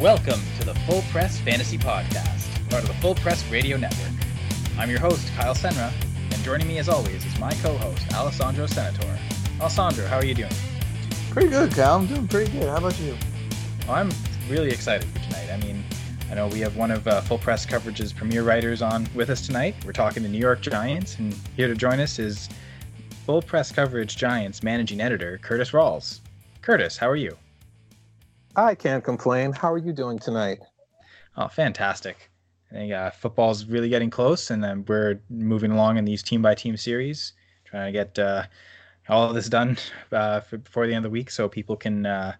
Welcome to the Full Press Fantasy Podcast, part of the Full Press Radio Network. I'm your host, Kyle Senra, and joining me as always is my co-host, Alessandro Senator. Alessandro, how are you doing? Pretty good, Kyle. I'm doing pretty good. How about you? Well, I'm really excited for tonight. I mean, I know we have one of uh, Full Press Coverage's premier writers on with us tonight. We're talking the New York Giants, and here to join us is Full Press Coverage Giants managing editor Curtis Rawls. Curtis, how are you? I can't complain. How are you doing tonight? Oh, fantastic. I think uh, football's really getting close, and then we're moving along in these team by team series, trying to get uh, all of this done uh, for, before the end of the week so people can uh,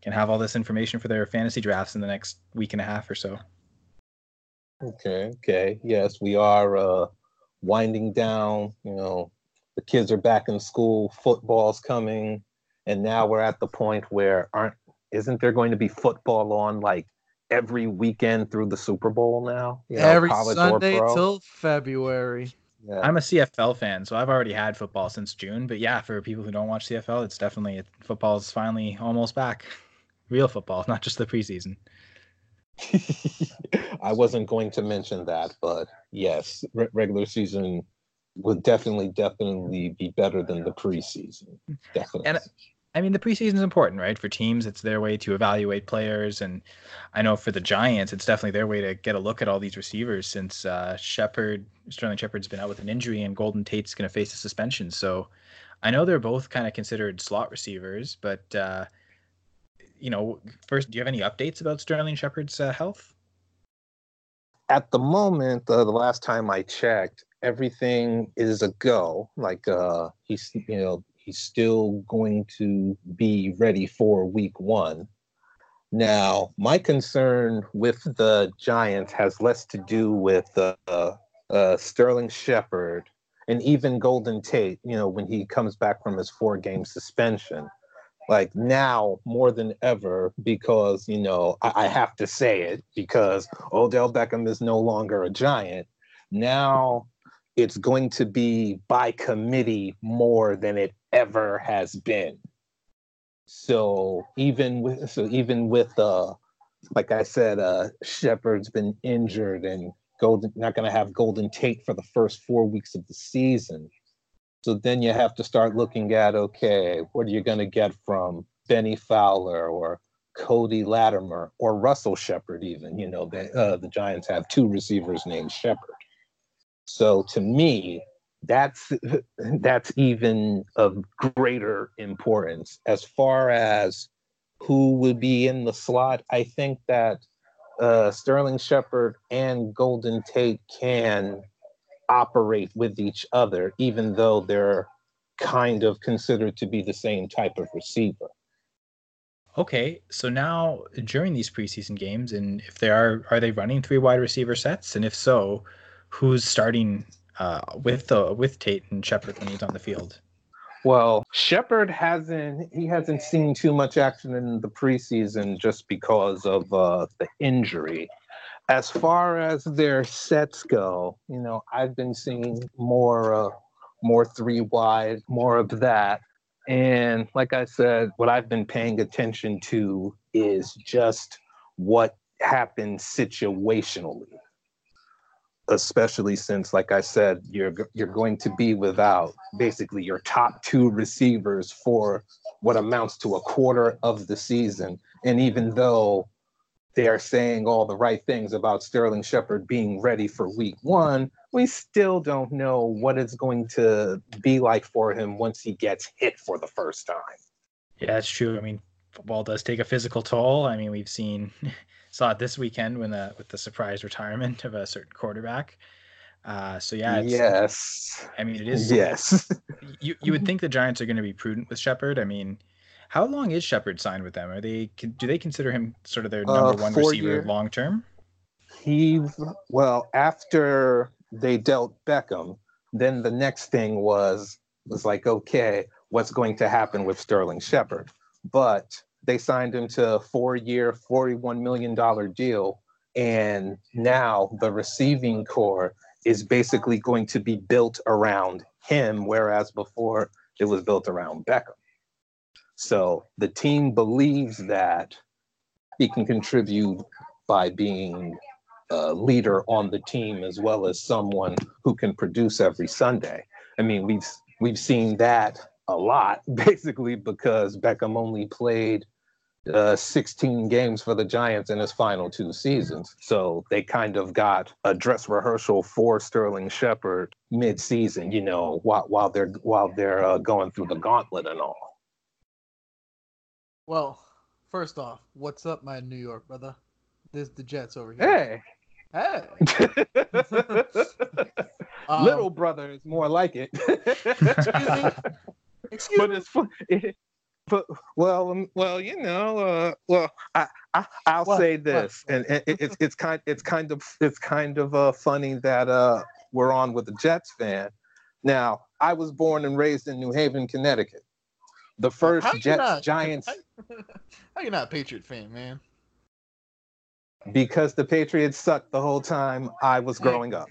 can have all this information for their fantasy drafts in the next week and a half or so. Okay, okay. Yes, we are uh, winding down. You know, the kids are back in school, football's coming, and now we're at the point where aren't isn't there going to be football on like every weekend through the Super Bowl now? You know, every Sunday till February. Yeah. I'm a CFL fan, so I've already had football since June. But yeah, for people who don't watch CFL, it's definitely football is finally almost back. Real football, not just the preseason. I wasn't going to mention that, but yes, re- regular season would definitely, definitely be better than the preseason. Definitely. And I mean, the preseason is important, right? For teams, it's their way to evaluate players, and I know for the Giants, it's definitely their way to get a look at all these receivers. Since uh, Shepard, Sterling Shepard's been out with an injury, and Golden Tate's going to face a suspension, so I know they're both kind of considered slot receivers. But uh, you know, first, do you have any updates about Sterling Shepard's uh, health? At the moment, uh, the last time I checked, everything is a go. Like uh, he's, you know, he's still going to be ready for week one. Now, my concern with the Giants has less to do with uh, uh, Sterling Shepard and even Golden Tate, you know, when he comes back from his four game suspension. Like now more than ever, because, you know, I, I have to say it because Odell Beckham is no longer a giant. Now it's going to be by committee more than it ever has been. So even with so even with uh like I said, uh Shepard's been injured and Golden not gonna have Golden Tate for the first four weeks of the season. So then you have to start looking at okay, what are you gonna get from Bennie Fowler or Cody Latimer or Russell Shepard even? You know, they, uh, the Giants have two receivers named Shepard. So to me, that's that's even of greater importance as far as who would be in the slot. I think that uh, Sterling Shepard and Golden Tate can operate with each other, even though they're kind of considered to be the same type of receiver. Okay, so now during these preseason games, and if they are, are they running three wide receiver sets? And if so, who's starting uh, with the with Tate and Shepard when he's on the field? Well, Shepard hasn't he hasn't seen too much action in the preseason just because of uh, the injury. As far as their sets go, you know, I've been seeing more uh, more three wide, more of that. And like I said, what I've been paying attention to is just what happens situationally especially since, like I said, you're you're going to be without basically your top two receivers for what amounts to a quarter of the season. And even though they are saying all the right things about Sterling Shepard being ready for week one, we still don't know what it's going to be like for him once he gets hit for the first time. Yeah, that's true. I mean, football does take a physical toll. I mean, we've seen saw it this weekend when the with the surprise retirement of a certain quarterback. Uh, so yeah, yes. I mean, it is. Yes. you you would think the Giants are going to be prudent with Shepard. I mean, how long is Shepard signed with them? Are they do they consider him sort of their uh, number uh, one receiver long term? He well after they dealt Beckham, then the next thing was was like okay, what's going to happen with Sterling Shepard? But they signed him to a four-year, $41 million deal. And now the receiving corps is basically going to be built around him, whereas before it was built around Beckham. So the team believes that, he can contribute by being a leader on the team as well as someone who can produce every Sunday. I mean, we've we've seen that a lot, basically because Beckham only played uh, 16 games for the Giants in his final two seasons. So they kind of got a dress rehearsal for Sterling Shepard mid-season, you know, while while they're while they're uh, going through the gauntlet and all. Well, first off, what's up, my New York brother? There's the Jets over here. Hey. Hey. um, Little brother is more like it. excuse me. Excuse but it's it, but well, um, well, you know, uh, well, I, I will say this, what? and, and it, it's it's kind it's kind of it's kind of uh, funny that uh, we're on with a Jets fan. Now, I was born and raised in New Haven, Connecticut. The first Jets not, Giants. How, how you not a Patriot fan, man? because the Patriots sucked the whole time I was growing up.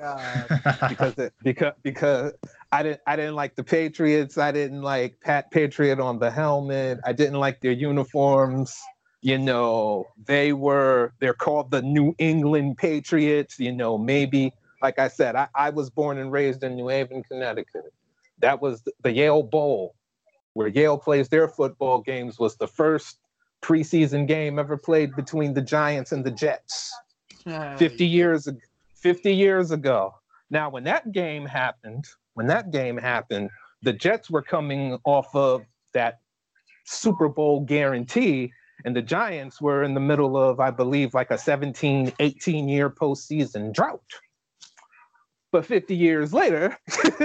because it, because because I didn't I didn't like the Patriots. I didn't like Pat Patriot on the helmet. I didn't like their uniforms. You know, they were they're called the New England Patriots. You know, maybe like I said, I, I was born and raised in New Haven, Connecticut. That was the Yale Bowl, where Yale plays their football games, was the first preseason game ever played between the Giants and the Jets. 50 years 50 years ago. Now when that game happened, when that game happened, the Jets were coming off of that Super Bowl guarantee and the Giants were in the middle of I believe like a 17 18 year postseason drought. But 50 years later,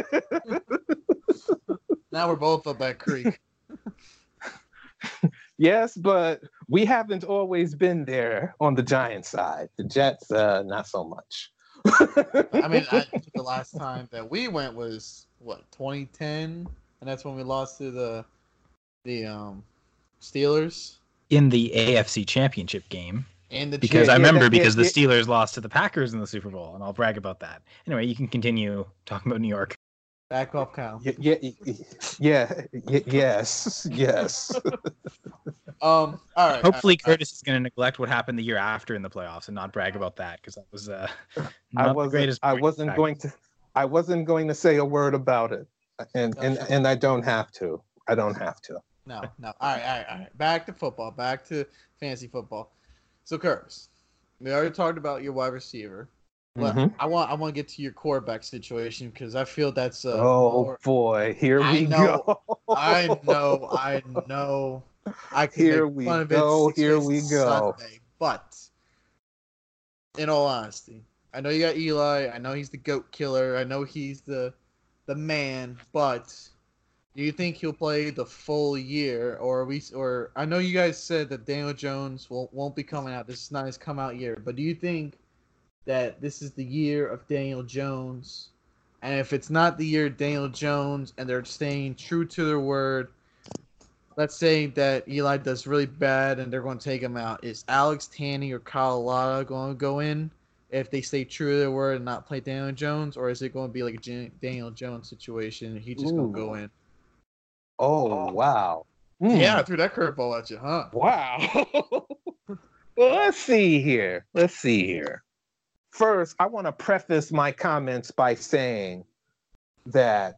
now we're both up that creek. Yes, but we haven't always been there on the Giant side. The Jets, uh, not so much. I mean, I the last time that we went was what 2010, and that's when we lost to the the um, Steelers in the AFC Championship game. And the because I remember yeah, because the Steelers lost to the Packers in the Super Bowl, and I'll brag about that. Anyway, you can continue talking about New York. Back off, Kyle. Yeah, yeah, yeah, yeah yes, yes. um, all right. Hopefully, Curtis is going to neglect what happened the year after in the playoffs and not brag about that because that was uh, I wasn't. I wasn't going to. I wasn't going to say a word about it, and and and I don't have to. I don't have to. No, no. All right, all right, all right. Back to football. Back to fantasy football. So, Curtis, we already talked about your wide receiver. Well, mm-hmm. I want I want to get to your quarterback situation because I feel that's uh, oh more, boy, here we know, go. I know, I know. I can here we go. Here we go. Sunday, but in all honesty, I know you got Eli. I know he's the goat killer. I know he's the the man. But do you think he'll play the full year, or we, or I know you guys said that Daniel Jones will won't be coming out. This is not his come out year. But do you think? That this is the year of Daniel Jones. And if it's not the year of Daniel Jones and they're staying true to their word, let's say that Eli does really bad and they're going to take him out. Is Alex Tanney or Kyle Lauletta going to go in if they stay true to their word and not play Daniel Jones? Or is it going to be like a Daniel Jones situation and he's just going to go in? Oh, wow. Mm. Yeah, I threw that curveball at you, huh? Wow. well, let's see here. Let's see here first, I want to preface my comments by saying that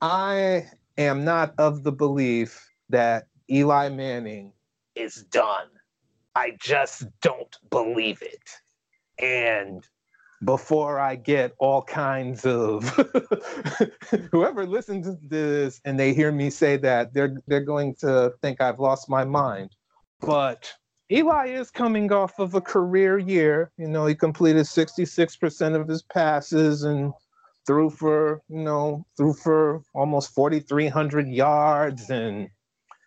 I am not of the belief that Eli Manning is done. I just don't believe it. And before I get all kinds of whoever listens to this and they hear me say that, they're they're going to think I've lost my mind. But Eli is coming off of a career year. You know, he completed 66% of his passes and threw for, you know, threw for almost 4,300 yards. And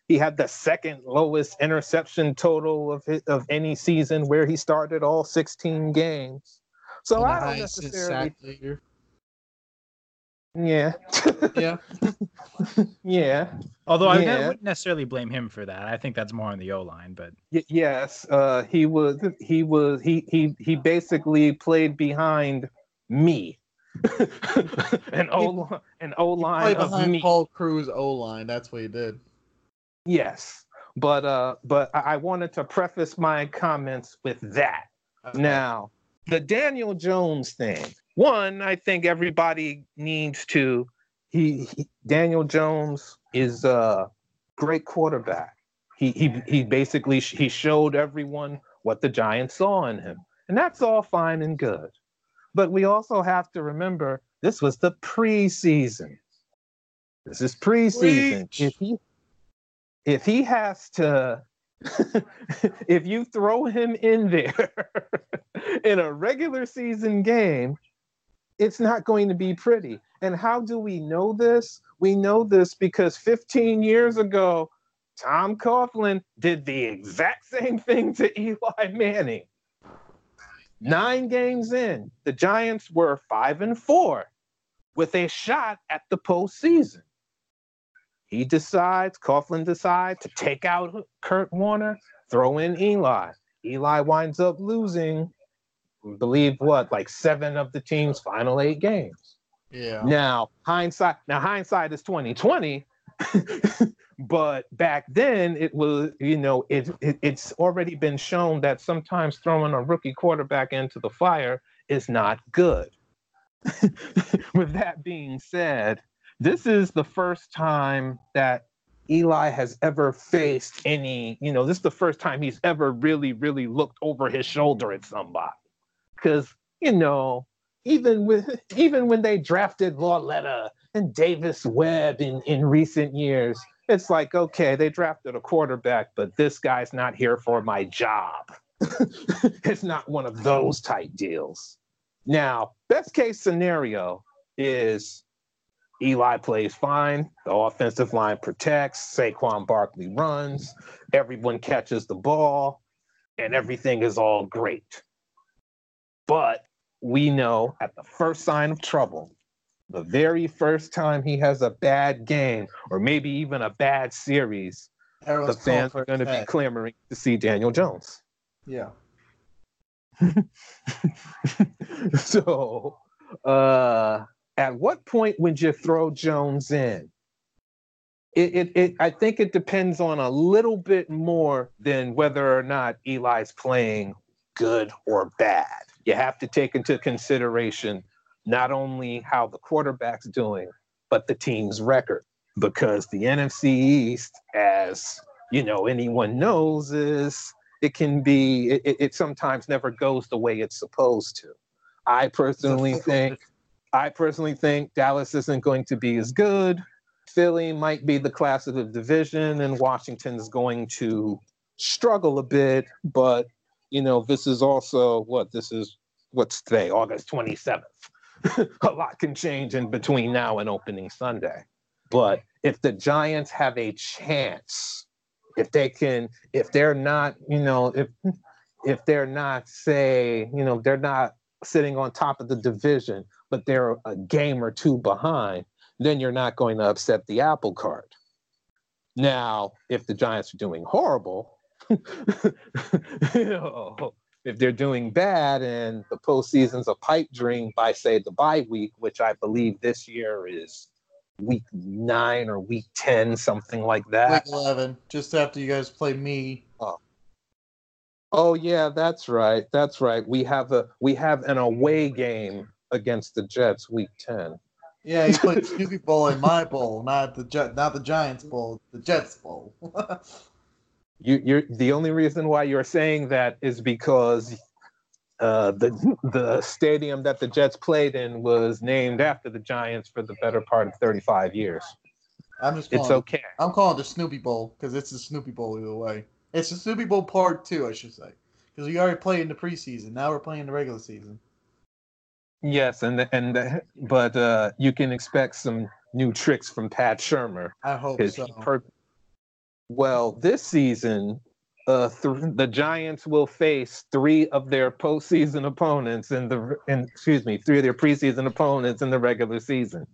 he had the second lowest interception total of his, of any season where he started all 16 games. So I don't necessarily. Yeah. yeah. yeah. Although I yeah. wouldn't necessarily blame him for that. I think that's more on the O line, but y- yes, uh, he was he was he he he basically played behind me. an O an O line of me. Paul Cruz O line. That's what he did. Yes. But uh, but I I wanted to preface my comments with that. Okay. Now, the Daniel Jones thing. One, I think everybody needs to. He, he Daniel Jones is a great quarterback. He he he basically he showed everyone what the Giants saw in him, and that's all fine and good. But we also have to remember this was the preseason. This is preseason. Preach. If he if he has to if you throw him in there in a regular season game, it's not going to be pretty. And how do we know this? We know this because 15 years ago, Tom Coughlin did the exact same thing to Eli Manning. Nine games in, the Giants were five and four with a shot at the postseason. He decides, Coughlin decides to take out Kurt Warner, throw in Eli. Eli winds up losing, believe what, like seven of the team's final eight games. Yeah. Now, hindsight, now hindsight is 2020, but back then it was, you know, it, it it's already been shown that sometimes throwing a rookie quarterback into the fire is not good. With that being said, this is the first time that Eli has ever faced any, you know, this is the first time he's ever really, really looked over his shoulder at somebody. Because, you know, even with even when they drafted Lauletta and Davis Webb in, in recent years, it's like, okay, they drafted a quarterback, but this guy's not here for my job. it's not one of those type deals. Now, best case scenario is Eli plays fine. The offensive line protects. Saquon Barkley runs. Everyone catches the ball, and everything is all great. But we know at the first sign of trouble, the very first time he has a bad game, or maybe even a bad series, the fans are going to be clamoring to see Daniel Jones. Yeah. so, uh, at what point would you throw Jones in? It, it, it, I think it depends on a little bit more than whether or not Eli's playing good or bad. You have to take into consideration not only how the quarterback's doing, but the team's record. Because the NFC East, as you know, anyone knows, is it can be it, it- it sometimes never goes the way it's supposed to. I personally think I personally think Dallas isn't going to be as good. Philly might be the class of the division, and Washington's going to struggle a bit. But you know, this is also what this is. What's today? August twenty seventh. a lot can change in between now and opening Sunday. But if the Giants have a chance, if they can, if they're not, you know, if if they're not, say, you know, they're not sitting on top of the division, but they're a game or two behind, then you're not going to upset the apple cart. Now, if the Giants are doing horrible, you know, if they're doing bad and the postseason's a pipe dream by, say, the bye week, which I believe this year is week nine or week 10, something like that. Week 11, just after you guys play me. Oh, oh yeah, that's right. That's right. We have a we have an away game against the Jets week 10. Yeah, you played Snoopy Bowl in my bowl, not the Gi- not the Giants Bowl, the Jets Bowl. You you're the only reason why you're saying that is because uh, the the stadium that the Jets played in was named after the Giants for the better part of 35 years. I'm just It's calling. okay. I'm calling it the Snoopy Bowl because it's the Snoopy Bowl either way. It's the Snoopy Bowl Part Two, I should say, because we already played in the preseason. Now we're playing the regular season. Yes, and the, and the, but uh, you can expect some new tricks from Pat Shurmur. I hope so. per- well, this season, uh, th- the Giants will face three of their postseason opponents in the in excuse me, three of their preseason opponents in the regular season.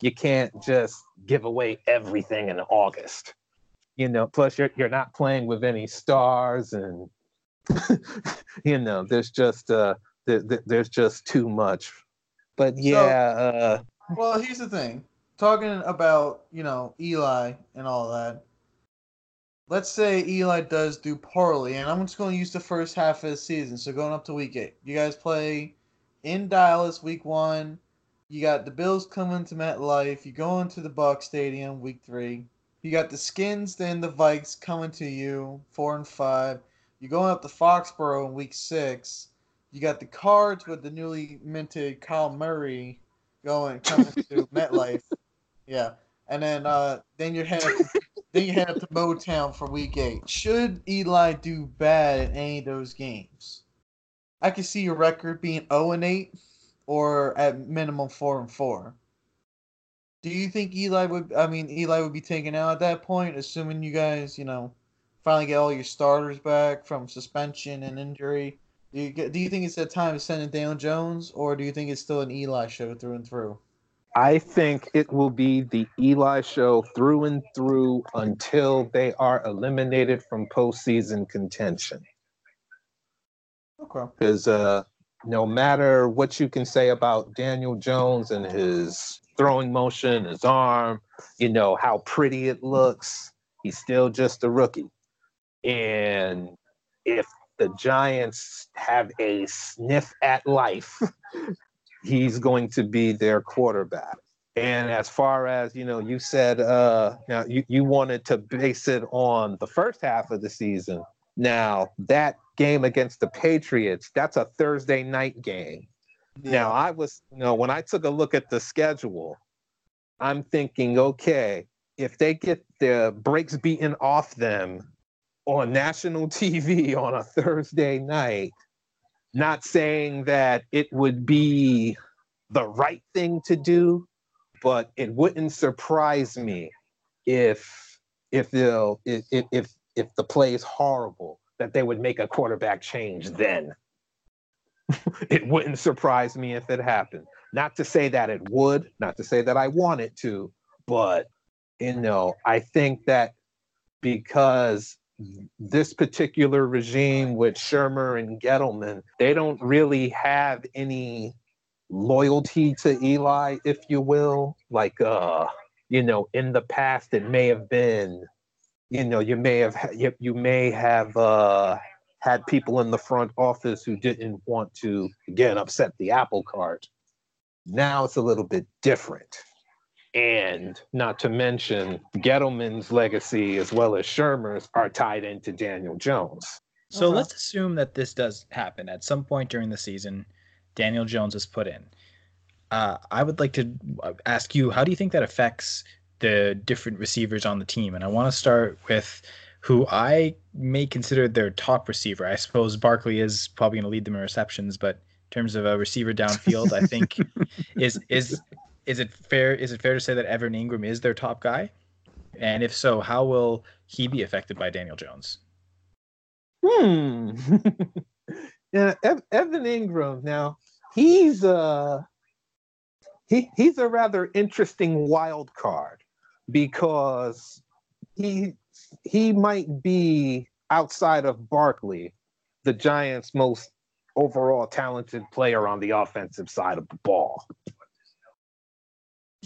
You can't just give away everything in August. You know, plus you're you're not playing with any stars, and you know, there's just uh, there, there- there's just too much. But yeah, uh, Well, here's the thing. Talking about, you know, Eli and all that. let's say Eli does do poorly, and I'm just going to use the first half of the season. So going up to week eight, you guys play in Dallas week one. You got the Bills coming to MetLife. You go into the Buck Stadium week three. You got the Skins, then the Vikes coming to you four and five. You're going up to Foxborough in week six. You got the Cards with the newly minted Kyler Murray going coming to MetLife. Yeah, and then uh, then you're heading then you head up to Motown for week eight. Should Eli do bad in any of those games, I could see your record being 0 and 8 or at minimum 4 and 4. Do you think Eli would I mean Eli would be taken out at that point, assuming you guys, you know, finally get all your starters back from suspension and injury? Do you get, do you think it's that time to send in Daniel Jones or do you think it's still an Eli show through and through? I think it will be the Eli show through and through until they are eliminated from postseason contention. Okay. Because uh, no matter what you can say about Daniel Jones and his throwing motion, his arm, you know, how pretty it looks, he's still just a rookie. And if the Giants have a sniff at life, he's going to be their quarterback. And as far as you know, you said uh, now you, you wanted to base it on the first half of the season. Now that game against the Patriots, that's a Thursday night game. Yeah. Now I was, you know, when I took a look at the schedule, I'm thinking, okay, if they get the brakes beaten off them on national TV on a Thursday night, not saying that it would be the right thing to do, but it wouldn't surprise me if if the if if if the play is horrible that they would make a quarterback change then. it wouldn't surprise me if it happened. Not to say that it would, not to say that I want it to, but you know, I think that because this particular regime with Shurmur and Gettleman, they don't really have any loyalty to Eli, if you will. Like, uh, you know, in the past, it may have been, you know, you may have you, you may have uh, had people in the front office who didn't want to again upset the apple cart. Now it's a little bit different. And not to mention, Gettleman's legacy as well as Shurmur's are tied into Daniel Jones. So uh-huh. let's assume that this does happen at some point during the season. Daniel Jones is put in. Uh, I would like to ask you, how do you think that affects the different receivers on the team? And I want to start with who I may consider their top receiver. I suppose Barkley is probably going to lead them in receptions, but in terms of a receiver downfield, I think is is is it fair is it fair to say that Evan Engram is their top guy? And if so, how will he be affected by Daniel Jones? Hmm. yeah, Evan Engram. Now he's uh he he's a rather interesting wild card because he he might be outside of Barkley, the Giants' most overall talented player on the offensive side of the ball.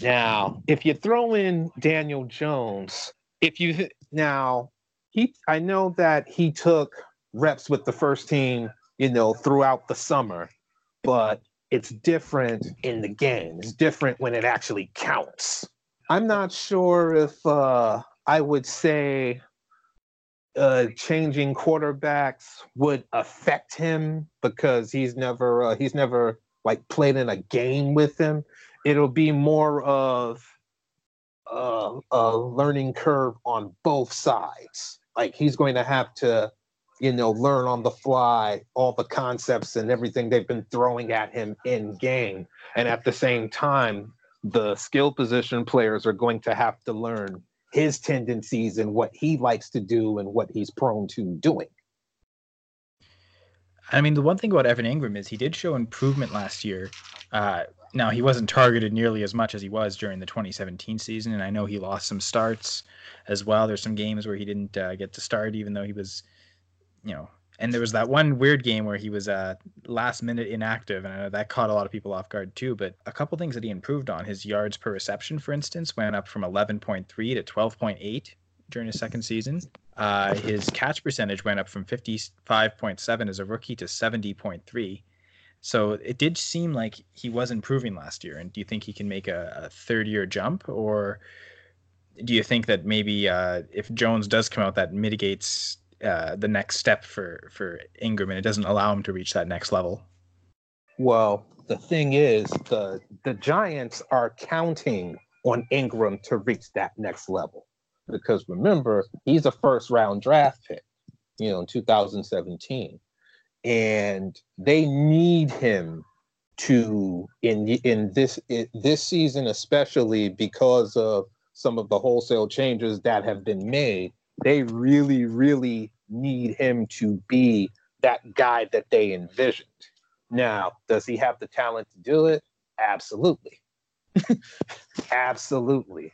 Now, if you throw in Daniel Jones, if you now he I know that he took reps with the first team, you know, throughout the summer, but it's different in the game. It's different when it actually counts. I'm not sure if uh, I would say uh, changing quarterbacks would affect him because he's never uh, he's never like played in a game with him it'll be more of a learning curve on both sides. Like he's going to have to, you know, learn on the fly all the concepts and everything they've been throwing at him in game. And at the same time, the skill position players are going to have to learn his tendencies and what he likes to do and what he's prone to doing. I mean, the one thing about Evan Engram is he did show improvement last year. Uh, now he wasn't targeted nearly as much as he was during the 2017 season, and I know he lost some starts as well. There's some games where he didn't uh, get to start, even though he was, you know. And there was that one weird game where he was uh, last minute inactive, and I know that caught a lot of people off guard too. But a couple things that he improved on: his yards per reception, for instance, went up from 11.3 to 12.8 during his second season. uh, his catch percentage went up from 55.7 as a rookie to 70.3. So it did seem like he was improving last year. And do you think he can make a, a third year jump? Or do you think that maybe uh, if Jones does come out, that mitigates uh, the next step for, for Engram and it doesn't allow him to reach that next level? Well, the thing is, the the Giants are counting on Engram to reach that next level because remember he's a first round draft pick, you know, in 2017, and they need him to in in this in this season especially because of some of the wholesale changes that have been made. They really, really need him to be that guy that they envisioned. Now, does he have the talent to do it? Absolutely. Absolutely.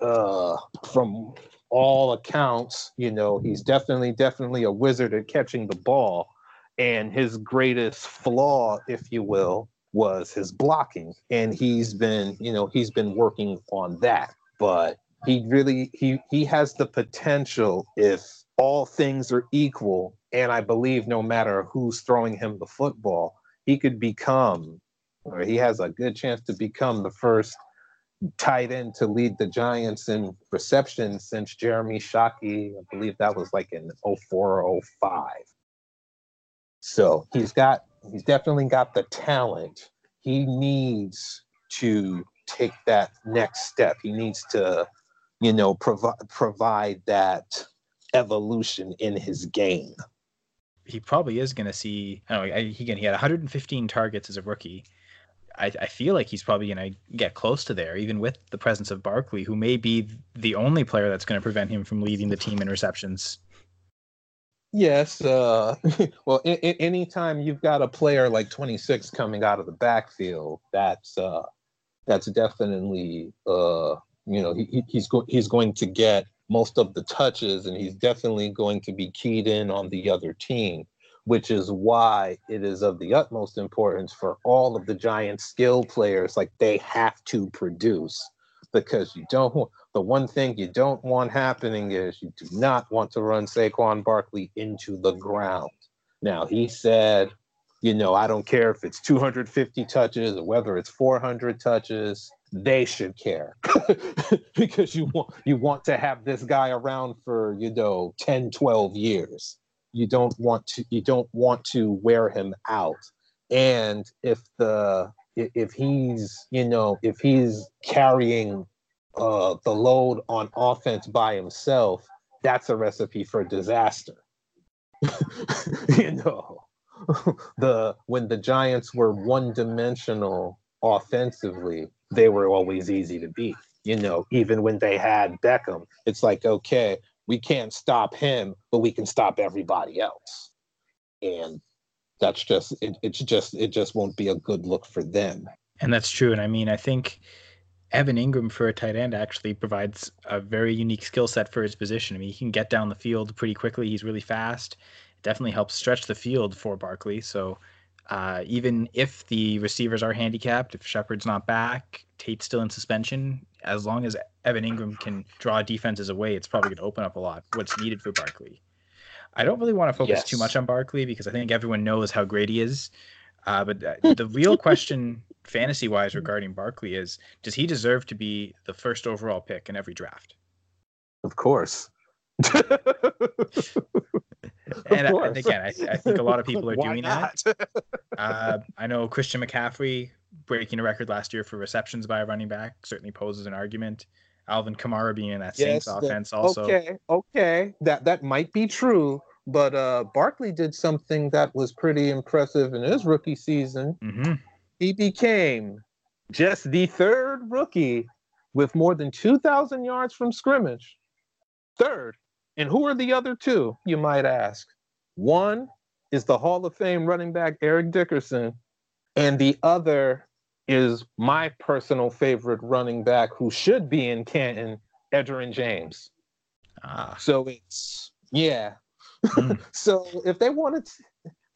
Uh, from all accounts, you know, he's definitely, definitely a wizard at catching the ball. And his greatest flaw, if you will, was his blocking. And he's been, you know, he's been working on that. But he really he he has the potential if all things are equal, and I believe no matter who's throwing him the football, he could become, or he has a good chance to become the first tight end to lead the Giants in reception since Jeremy Shockey. I believe that was like in 04 or 05. So he's got, he's definitely got the talent. He needs to take that next step. He needs to, you know, provide provide that evolution in his game he probably is going to see. Oh, he again, he had 115 targets as a rookie. I, I feel like he's probably going to get close to there, even with the presence of Barkley, who may be the only player that's going to prevent him from leading the team in receptions. Yes. Uh, well, I- I- anytime you've got a player like 26 coming out of the backfield, that's uh, that's definitely uh, you know he, he's go- he's going to get most of the touches, and he's definitely going to be keyed in on the other team, which is why it is of the utmost importance for all of the Giants skill players. Like they have to produce because you don't want the one thing you don't want happening is you do not want to run Saquon Barkley into the ground. Now he said, you know, I don't care if it's 250 touches or whether it's 400 touches they should care. Because you want you want to have this guy around for you know 10 12 years. You don't want to you don't want to wear him out. And if the if he's you know if he's carrying uh the load on offense by himself that's a recipe for disaster you know the when the giants were one dimensional offensively they were always easy to beat. You know, even when they had Beckham, it's like, okay, we can't stop him, but we can stop everybody else. And that's just it, it's just it just won't be a good look for them. And that's true. And I mean, I think Evan Engram for a tight end actually provides a very unique skill set for his position. I mean, he can get down the field pretty quickly. He's really fast. It definitely helps stretch the field for Barkley. So uh, even if the receivers are handicapped, if Shepard's not back, Tate's still in suspension, as long as Evan Engram can draw defenses away, it's probably going to open up a lot what's needed for Barkley. I don't really want to focus yes. too much on Barkley because I think everyone knows how great he is. Uh, but the real question, fantasy wise, regarding Barkley is does he deserve to be the first overall pick in every draft? Of course. and, and, again, I, I, think a lot of people are doing not? that. Uh, I know Christian McCaffrey breaking a record last year for receptions by a running back certainly poses an argument. Alvin Kamara being in that yes, Saints the, offense also. Okay, okay, that that might be true, but uh, Barkley did something that was pretty impressive in his rookie season. Mm-hmm. He became just the third rookie with more than 2,000 yards from scrimmage. Third and who are the other two, you might ask? One is the Hall of Fame running back Eric Dickerson, and the other is my personal favorite running back who should be in Canton, Edgerrin James. Ah. So it's, yeah. Mm. so if they wanted to,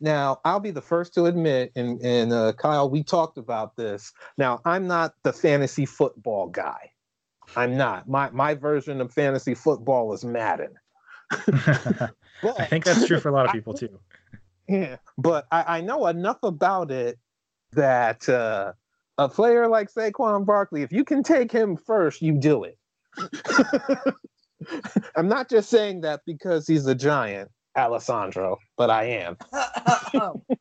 now, I'll be the first to admit, and, and uh, Kyle, we talked about this. Now, I'm not the fantasy football guy. I'm not. My my version of fantasy football is Madden. But- I think that's true for a lot of people too. Yeah, but I, I know enough about it that uh, a player like Saquon Barkley, if you can take him first, you do it. I'm not just saying that because he's a giant, Alessandro, but I am.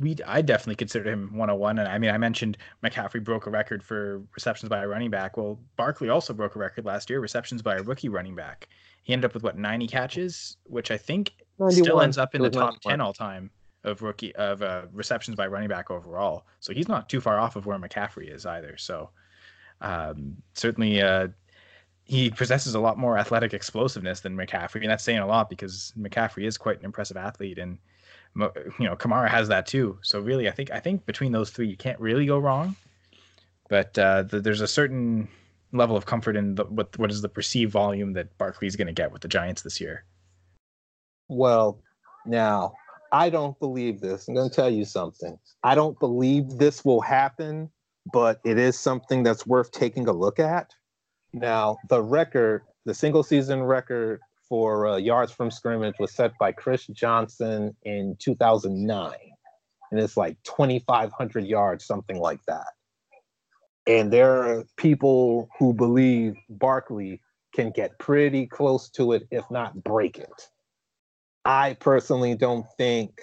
we I definitely consider him 101. And I mean, I mentioned McCaffrey broke a record for receptions by a running back. Well, Barkley also broke a record last year, receptions by a rookie running back. He ended up with what 90 catches, which I think still ends up in the top 91. 10 all time of rookie of uh, receptions by running back overall. So he's not too far off of where McCaffrey is either. So um, certainly uh, he possesses a lot more athletic explosiveness than McCaffrey, and that's saying a lot because McCaffrey is quite an impressive athlete, and you know Kamara has that too. So really, I think I think between those three, you can't really go wrong. But uh, th- there's a certain level of comfort in the, what what is the perceived volume that Barkley's going to get with the Giants this year. Well, now I don't believe this. I'm going to tell you something. I don't believe this will happen, but it is something that's worth taking a look at. Now, the record, the single season record for uh, yards from scrimmage was set by Chris Johnson in 2009. And it's like 2,500 yards, something like that. And there are people who believe Barkley can get pretty close to it, if not break it. I personally don't think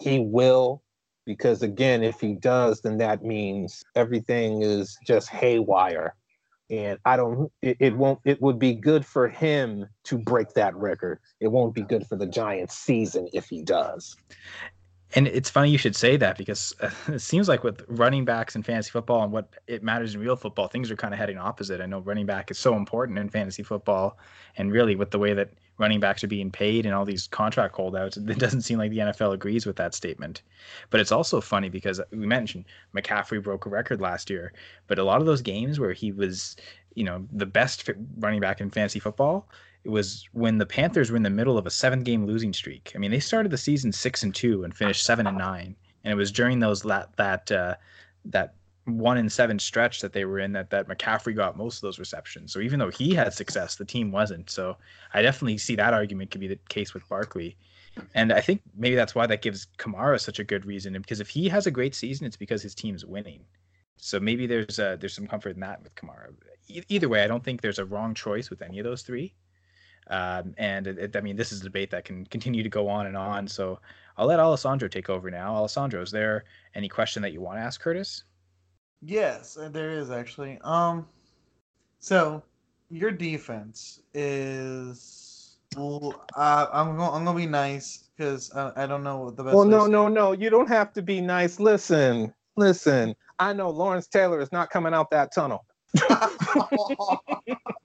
he will, because again, if he does, then that means everything is just haywire. And I don't, it, it won't, it would be good for him to break that record. It won't be good for the Giants season if he does. And it's funny you should say that because uh, it seems like with running backs in fantasy football and what it matters in real football, things are kind of heading opposite. I know running back is so important in fantasy football, and really with the way that running backs are being paid and all these contract holdouts, it doesn't seem like the NFL agrees with that statement. But it's also funny because we mentioned McCaffrey broke a record last year, but a lot of those games where he was, you know, the best running back in fantasy football, it was when the Panthers were in the middle of a seven game losing streak. I mean, they started the season six and two and finished seven and nine. And it was during those that that uh, that one and seven stretch that they were in that that McCaffrey got most of those receptions. So even though he had success, the team wasn't. So I definitely see that argument could be the case with Barkley. And I think maybe that's why that gives Kamara such a good reason. Because if he has a great season, it's because his team's winning. So maybe there's a, there's some comfort in that with Kamara. Either way, I don't think there's a wrong choice with any of those three. Um, and it, it- I mean, this is a debate that can continue to go on and on. So I'll let Alessandro take over now. Alessandro, is there any question that you want to ask Curtis? Yes, uh, there is actually. Um, so your defense is. Well, uh, I'm going. I'm gonna be nice because I, I don't know what the best. Well, no, no, no. You don't have to be nice. Listen, listen. I know Lawrence Taylor is not coming out that tunnel.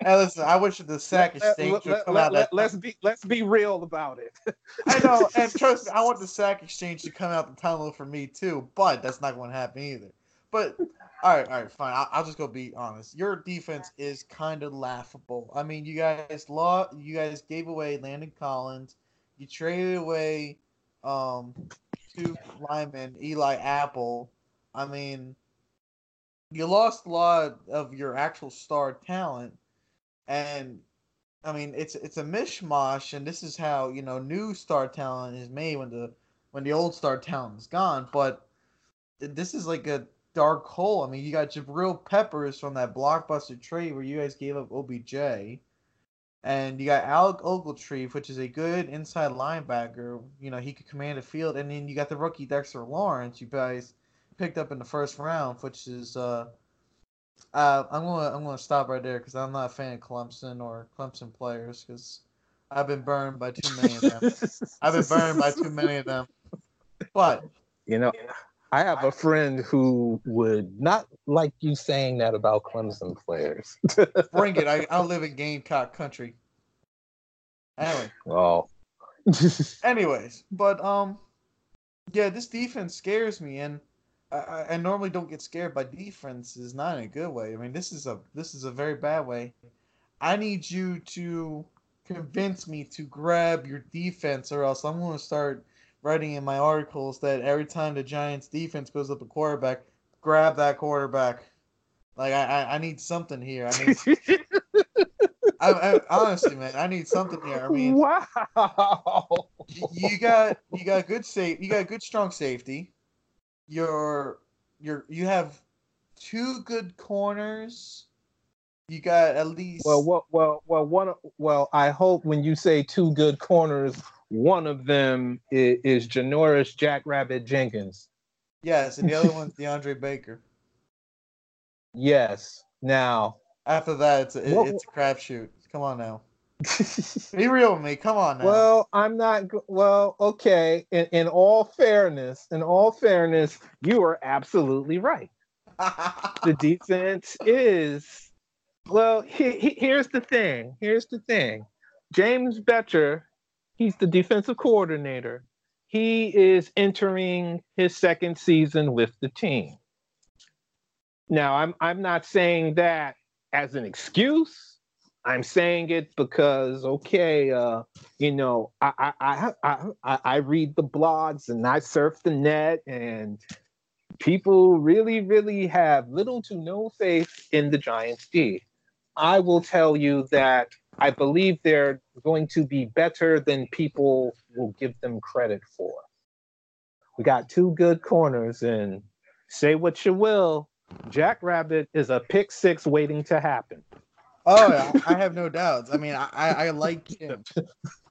hey, listen. I wish the sack Let- exchange would come out. let- that let's be let's be real about it. I know, and trust me, I want the sack exchange to come out the tunnel for me too, but that's not going to happen either. But all right, all right, fine. I'll, I'll just go be honest. Your defense is kind of laughable. I mean, you guys law, you guys gave away Landon Collins, you traded away um two linemen, Eli Apple. I mean, you lost a lot of your actual star talent, and I mean, it's it's a mishmash, and this is how you know new star talent is made when the when the old star talent is gone. But this is like a dark hole. I mean, you got Jabril Peppers from that blockbuster trade where you guys gave up OBJ, and you got Alec Ogletree, which is a good inside linebacker. You know, he could command a field, and then you got the rookie Dexter Lawrence. You guys picked up in the first round, which is uh, uh, I'm gonna I'm gonna stop right there because I'm not a fan of Clemson or Clemson players because I've been burned by too many of them. I've been burned by too many of them. But You know, I have a friend who would not like you saying that about Clemson players. bring it. I, I live in Gamecock country. Anyway, oh. anyways, but um, yeah, this defense scares me, and I, I, normally don't get scared by defenses, not in a good way. I mean, this is a this is a very bad way. I need you to convince me to grab your defense, or else I'm going to start writing in my articles that every time the Giants defense goes up a quarterback, grab that quarterback. Like I, I, I need something here. I need I, I, honestly, man, I need something here. I mean, wow. you, you got you got good safe, you got good strong safety. You're you're you have two good corners. You got at least Well, well, well, well, one. Well, I hope when you say two good corners, one of them is, is Janoris Jackrabbit Jenkins. yes, and the other one's DeAndre Baker. Yes. Now, After that, it's a, What- it's a crapshoot. Come on now, be real with me. Come on now. well, I'm not. Well, okay. In, in all fairness, in all fairness, you are absolutely right. the defense is well he, he- here's the thing here's the thing james bettcher he's the defensive coordinator he is entering his second season with the team now i'm i'm not saying that as an excuse i'm saying it because okay uh you know i i i i, I, read the blogs and i surf the net and people really, really have little to no faith in the Giants D. I will tell you that I believe they're going to be better than people will give them credit for. We got two good corners, and say what you will, Jack Rabbit is a pick six waiting to happen. Oh yeah, I have no doubts. I mean, I I, I like him.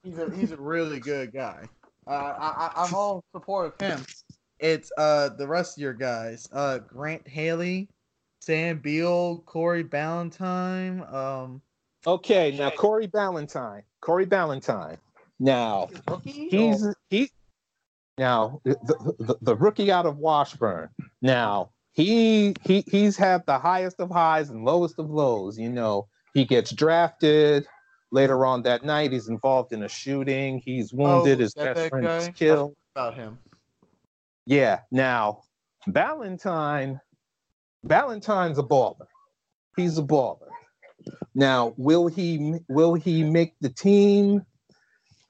He's a he's a really good guy. Uh, I, I I'm all support of him. It's uh the rest of your guys. Uh, Grant Haley, Sam Beal, Corey Ballentine. Um, Okay, now Corey Ballentine. Corey Ballentine. Now, he's he now the, the, the rookie out of Washburn. Now he he he's had the highest of highs and lowest of lows. You know, he gets drafted. Later on that night, he's involved in a shooting. He's wounded. Oh, His best friend is killed. about him. Yeah. Now, Ballentine, Ballentine's a baller. He's a baller. Now, will he will he make the team?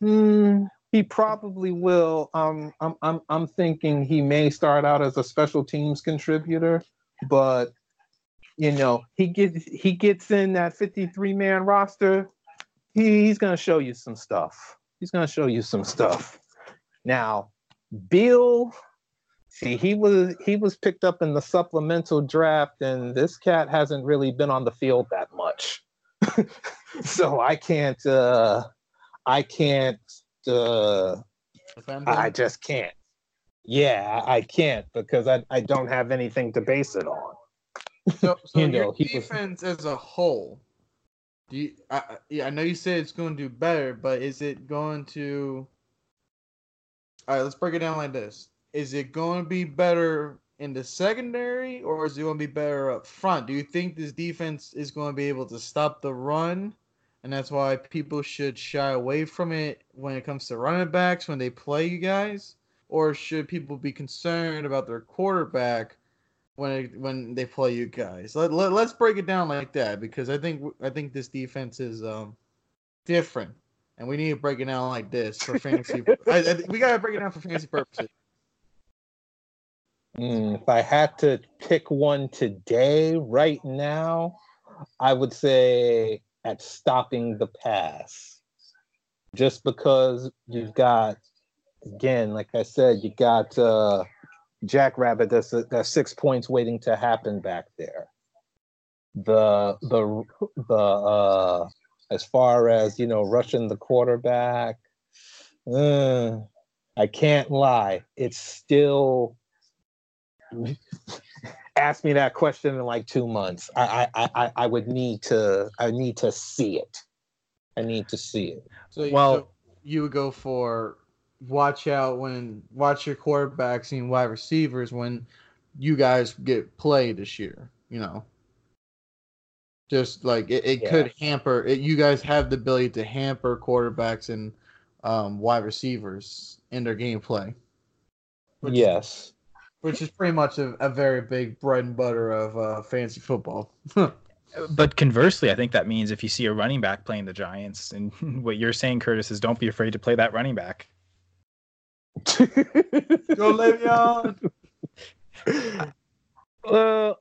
Hmm, he probably will. Um, I'm I'm I'm thinking he may start out as a special teams contributor, but you know he gets he gets in that 53 man roster. He, he's gonna show you some stuff. He's gonna show you some stuff. Now, Beal, see, he was he was picked up in the supplemental draft, and this cat hasn't really been on the field that much. so I can't uh I can't uh I just can't. Yeah, I I can't because I, I don't have anything to base it on. So, so You your he was- defense as a whole, do you? I, I- yeah, I know you said it's going to do better, but is it going to? All right, let's break it down like this: Is it going to be better in the secondary, or is it going to be better up front? Do you think this defense is going to be able to stop the run, and that's why people should shy away from it when it comes to running backs when they play you guys, or should people be concerned about their quarterback? When it, when they play you guys. Let, let, let's break it down like that because I think I think this defense is um different, and we need to break it down like this for fantasy. I, I, we gotta break it down for fantasy purposes. Mm, if I had to pick one today, right now, I would say at stopping the pass. Just because you've got, again, like I said, you got uh, Jackrabbit that's that's six points waiting to happen back there. The the the uh, as far as you know, rushing the quarterback, uh, I can't lie, it's still ask me that question in like two months. I, I, I, I would need to I need to see it. I need to see it. So Well- so you would go for watch out when watch your quarterbacks and wide receivers when you guys get played this year. You know, just like it, it Yeah. could hamper. It, you guys have the ability to hamper quarterbacks and um, wide receivers in their gameplay. Which yes. which is pretty much a, a very big bread and butter of uh, fantasy football. But conversely, I think that means if you see a running back playing the Giants, and what you're saying, Curtis, is don't be afraid to play that running back. Go Le'Veon! uh,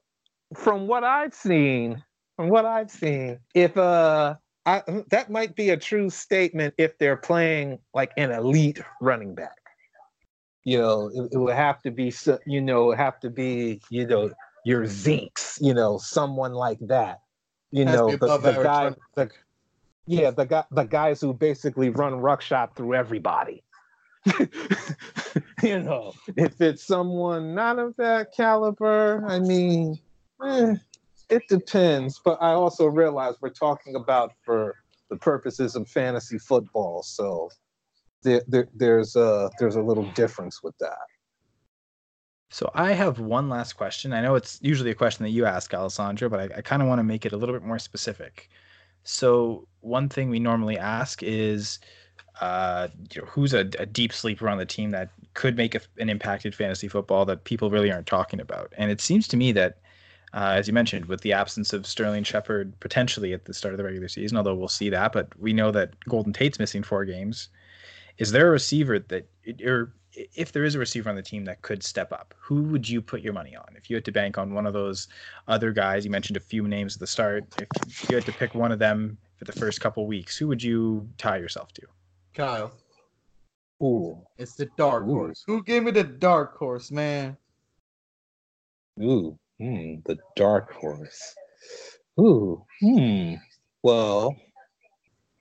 from what I've seen, from what I've seen, if uh I, that might be a true statement if they're playing like an elite running back. You know, it, it would have to be, you know, have to be, you know, your Zinks, you know, someone like that. You know, the, the guy, the, yeah, the guy, the guys who basically run ruckshot through everybody. you know, if it's someone not of that caliber, I mean, eh, it depends. But I also realize we're talking about for the purposes of fantasy football, so there, there, there's a there's a little difference with that. So I have one last question. I know it's usually a question that you ask, Alessandro, but I, I kind of want to make it a little bit more specific. So one thing we normally ask is uh, you know, who's a, a, deep sleeper on the team that could make a, an impacted fantasy football that people really aren't talking about. And it seems to me that, uh, as you mentioned, with the absence of Sterling Shepard potentially at the start of the regular season, although we'll see that, but we know that Golden Tate's missing four games. Is there a receiver that, or if there is a receiver on the team that could step up, who would you put your money on? If you had to bank on one of those other guys, you mentioned a few names at the start. If you had to pick one of them for the first couple weeks, who would you tie yourself to? Kyle. Ooh. It's the dark Ooh. horse. Who gave me the dark horse, man? Ooh, hmm, the dark horse. Ooh, hmm. Well,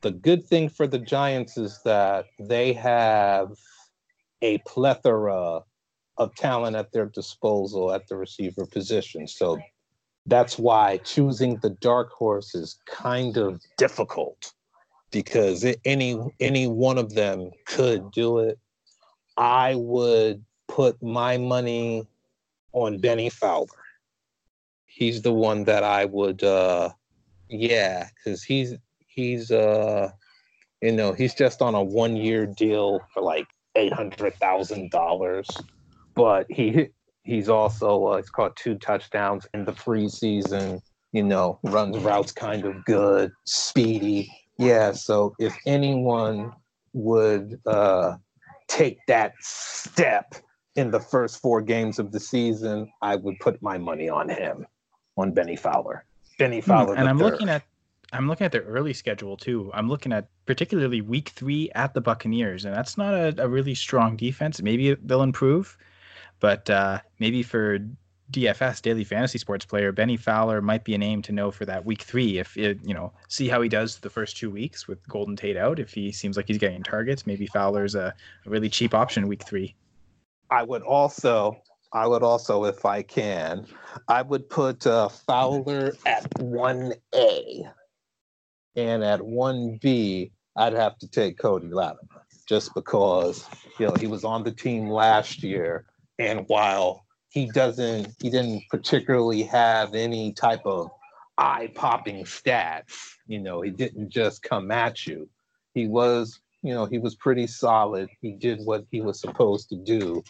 the good thing for the Giants is that they have a plethora of talent at their disposal at the receiver position. So that's why choosing the dark horse is kind of difficult because any any one of them could do it. I would put my money on Bennie Fowler. He's the one that I would uh yeah, cuz he's he's uh you know, he's just on a one year deal for like $800,000, but he he's also uh, it's called two touchdowns in the preseason, you know, runs routes kind of good, speedy yeah, so if anyone would uh, take that step in the first four games of the season, I would put my money on him, on Bennie Fowler. Bennie hmm, Fowler. and I'm third. looking at I'm looking at their early schedule too. I'm looking at particularly week three at the Buccaneers, and that's not a, a really strong defense. Maybe they'll improve, but uh, maybe for DFS daily fantasy sports player, Bennie Fowler might be a name to know for that week three. If it, you know, see how he does the first two weeks with Golden Tate out. If he seems like he's getting targets, maybe Fowler's a, a really cheap option week three. I would also, I would also, if I can, I would put uh, Fowler at one A, and at one B, I'd have to take Cody Latimer just because you know he was on the team last year, and while he doesn't he didn't particularly have any type of eye popping stats. You know, he didn't just come at you. He was, you know, he was pretty solid. He did what he was supposed to do.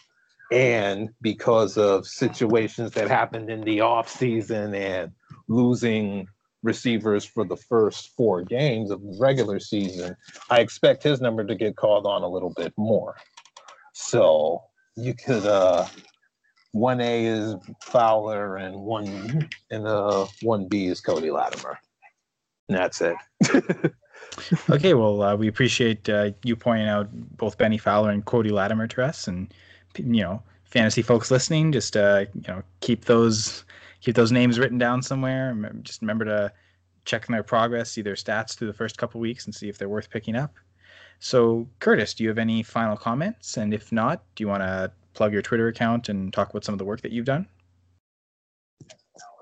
And because of situations that happened in the off season and losing receivers for the first four games of regular season, I expect his number to get called on a little bit more. So you could uh one A is Fowler and one and uh one B is Cody Latimer. And that's it. okay, well, uh, we appreciate uh, you pointing out both Bennie Fowler and Cody Latimer to us, and you know, fantasy folks listening, just uh, you know, keep those keep those names written down somewhere. Just remember to check their progress, see their stats through the first couple weeks, and see if they're worth picking up. So, Curtis, do you have any final comments? And if not, do you want to plug your Twitter account and talk about some of the work that you've done?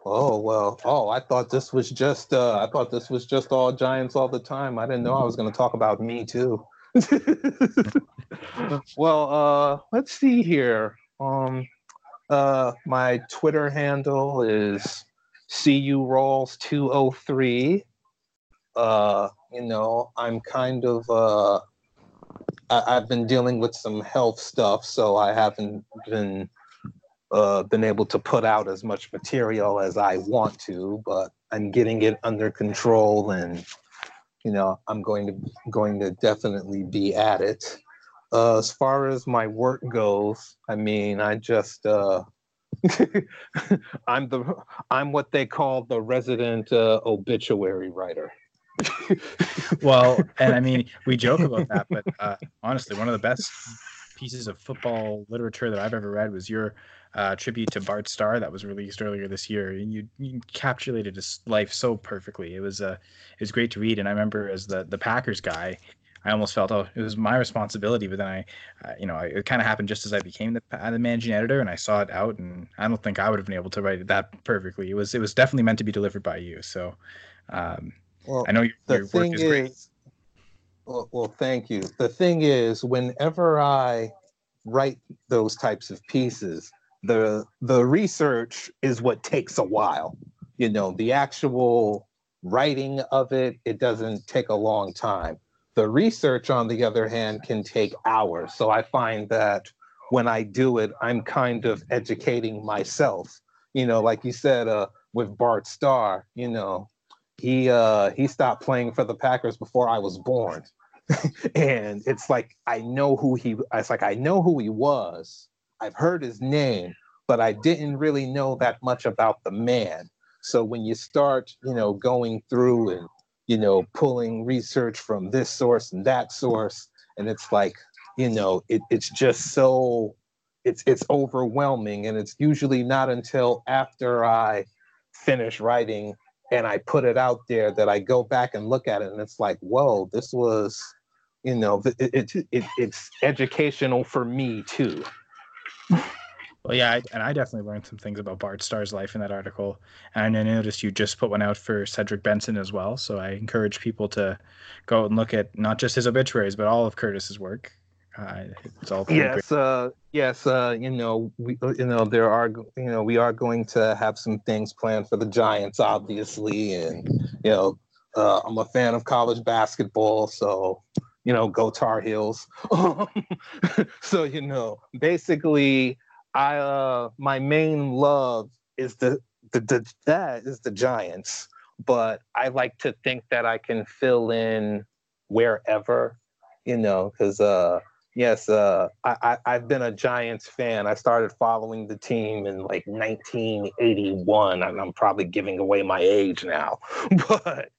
Oh well. Oh, I thought this was just. Uh, I thought this was just all Giants all the time. I didn't know I was going to talk about me too. well, uh, let's see here. Um, uh, my Twitter handle is cu rolls two oh three. Uh, you know, I'm kind of uh I, have been dealing with some health stuff, so I haven't been uh, been able to put out as much material as I want to, but I'm getting it under control, and you know I'm going to going to definitely be at it. Uh, as far as my work goes, I mean, I just uh, I'm the I'm what they call the resident uh, obituary writer. well, and I mean, we joke about that, but uh, honestly, one of the best pieces of football literature that I've ever read was your uh, tribute to Bart Starr that was released earlier this year. And you, you encapsulated his life so perfectly. It was uh, it was great to read. And I remember as the the Packers guy, I almost felt oh it was my responsibility, but then I, uh, you know, it kind of happened just as I became the, the managing editor, and I saw it out, and I don't think I would have been able to write it that perfectly. It was it was definitely meant to be delivered by you. So. Um, well, I know your, your work is, is great. Well, well, thank you. The thing is, whenever I write those types of pieces, the the research is what takes a while. You know, the actual writing of it, it doesn't take a long time. The research, on the other hand, can take hours. So I find that when I do it, I'm kind of educating myself. You know, like you said, uh, with Bart Starr, you know, he uh he stopped playing for the Packers before I was born. and it's like I know who he it's like I know who he was. I've heard his name, but I didn't really know that much about the man. So when you start, you know, going through and you know, pulling research from this source and that source, and it's like, you know, it, it's just so it's it's overwhelming. And it's usually not until after I finish writing and I put it out there that I go back and look at it and it's like, whoa, this was, you know, it, it, it it's educational for me too. Well, yeah, I, and I definitely learned some things about Bart Starr's life in that article. And I noticed you just put one out for Cedric Benson as well. So I encourage people to go and look at not just his obituaries, but all of Curtis's work. It's all yes, uh, yes. Uh, you know, we, you know, there are, you know, we are going to have some things planned for the Giants, obviously, and you know, uh, I'm a fan of college basketball, so you know, go Tar Heels. so you know, basically, I uh, my main love is the the, the that is the Giants, but I like to think that I can fill in wherever, you know, because uh Yes, uh, I, I, have been a Giants fan. I started following the team in like 1981, and I'm probably giving away my age now. But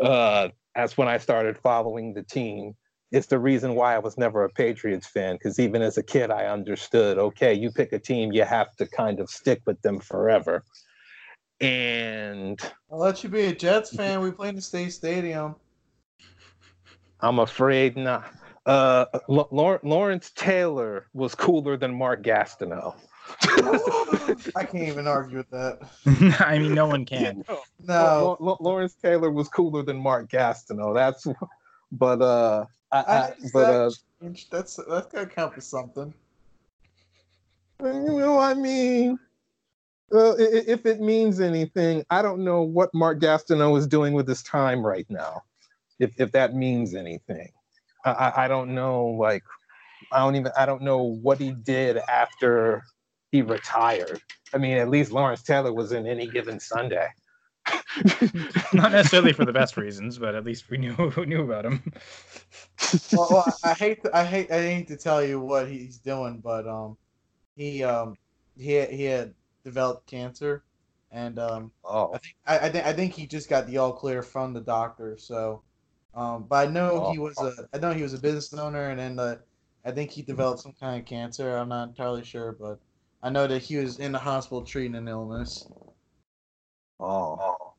uh, that's when I started following the team. It's the reason why I was never a Patriots fan, because even as a kid, I understood okay, you pick a team, you have to kind of stick with them forever. And I'll let you be a Jets fan. We play in the State Stadium. I'm afraid not uh, L- Lawrence Taylor was cooler than Mark Gastineau. I can't even argue with that. I mean, no one can. no, no. L- L- Lawrence Taylor was cooler than Mark Gastineau. That's, but uh, I, I, but uh, that's that's gotta count for something. You know, I mean, uh, if it means anything, I don't know what Mark Gastineau is doing with his time right now. If if that means anything. I, I don't know like I don't even I don't know what he did after he retired. I mean, at least Lawrence Taylor was in any given Sunday. Not necessarily for the best reasons, but at least we knew who knew about him. well, well, I hate to, I hate I hate to tell you what he's doing, but um, he um he had, he had developed cancer, and um, oh. I think I, I think I think he just got the all clear from the doctor. So um, but I know oh. he was a I know he was a business owner, and then the, I think he developed some kind of cancer. I'm not entirely sure, but I know that he was in the hospital treating an illness. Oh.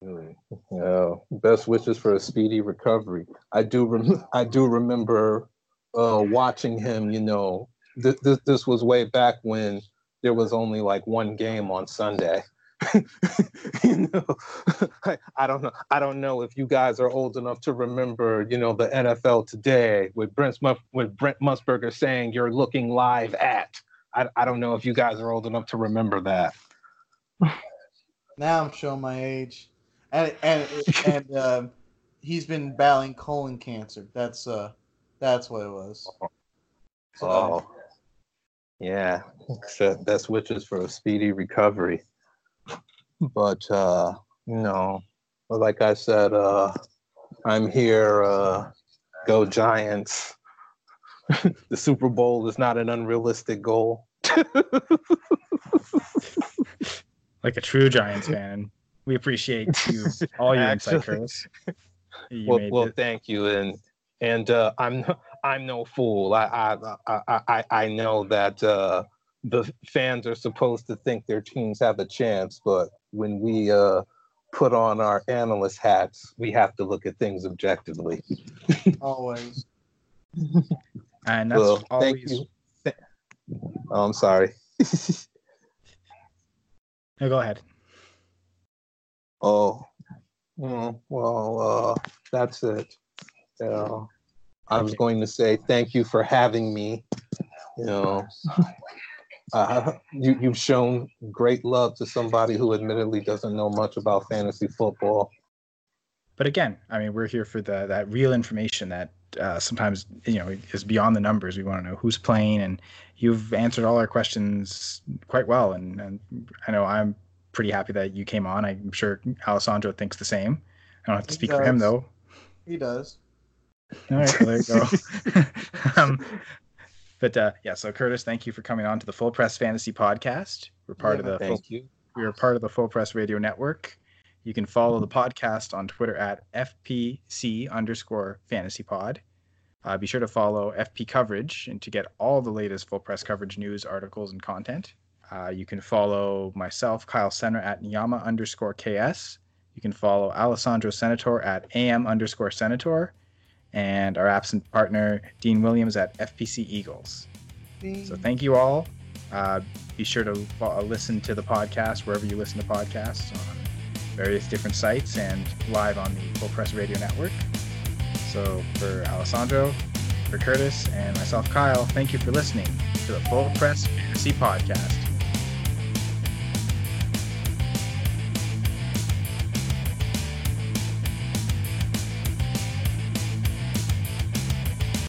really? Yeah. Best wishes for a speedy recovery. I do. Rem- I do remember uh, watching him. You know, th- th- this was way back when there was only like one game on Sunday. you know, I, I, don't know. I don't know if you guys are old enough to remember, you know, the NFL today with Brent with Brent Musburger saying you're looking live at. I, I don't know if you guys are old enough to remember that. now I'm showing my age, and and and uh, he's been battling colon cancer. That's uh, that's what it was. So, oh, yeah. Best wishes for a speedy recovery but uh, you know, like I said, uh, I'm here. Uh, go Giants! the Super Bowl is not an unrealistic goal. like a true Giants fan. We appreciate you all your insight, Curtis. You well, well, it- thank you, and and uh, I'm no, I'm no fool. I I I I, I know that uh, the fans are supposed to think their teams have a chance, but when we uh, put on our analyst hats, we have to look at things objectively. Always. and that's well, always thank you. Th- oh, I'm sorry. No, go ahead. Oh, mm, well, uh, that's it. Uh, I was Okay. going to say thank you for having me. You know, uh, you, you've shown great love to somebody who admittedly doesn't know much about fantasy football. But again, I mean, we're here for the that real information that uh, sometimes you know is beyond the numbers. We want to know who's playing, and you've answered all our questions quite well. And, and I know I'm pretty happy that you came on. I'm sure Alessandro thinks the same. I don't have to He speak for him though. He does. All right, well, there you go. um, but uh, yeah, so Curtis, thank you for coming on to the Full Press Fantasy Podcast. We're part of Yeah, the Full Thank you. we are part of the Full Press Radio Network. You can follow the podcast on Twitter at FPC underscore fantasy pod. Uh, be sure to follow FP coverage and to get all the latest full press coverage news, articles, and content. Uh, you can follow myself, Kyle Senner, at Nyama underscore KS. You can follow Alessandro Senator at AM underscore Senator. And our absent partner, Dean Williams, at FPC Eagles. So thank you all. Uh, be sure to uh, listen to the podcast wherever you listen to podcasts on various different sites and live on the Full Press Radio Network. So for Alessandro, for Curtis, and myself, Kyle, thank you for listening to the Full Press Fantasy Podcast.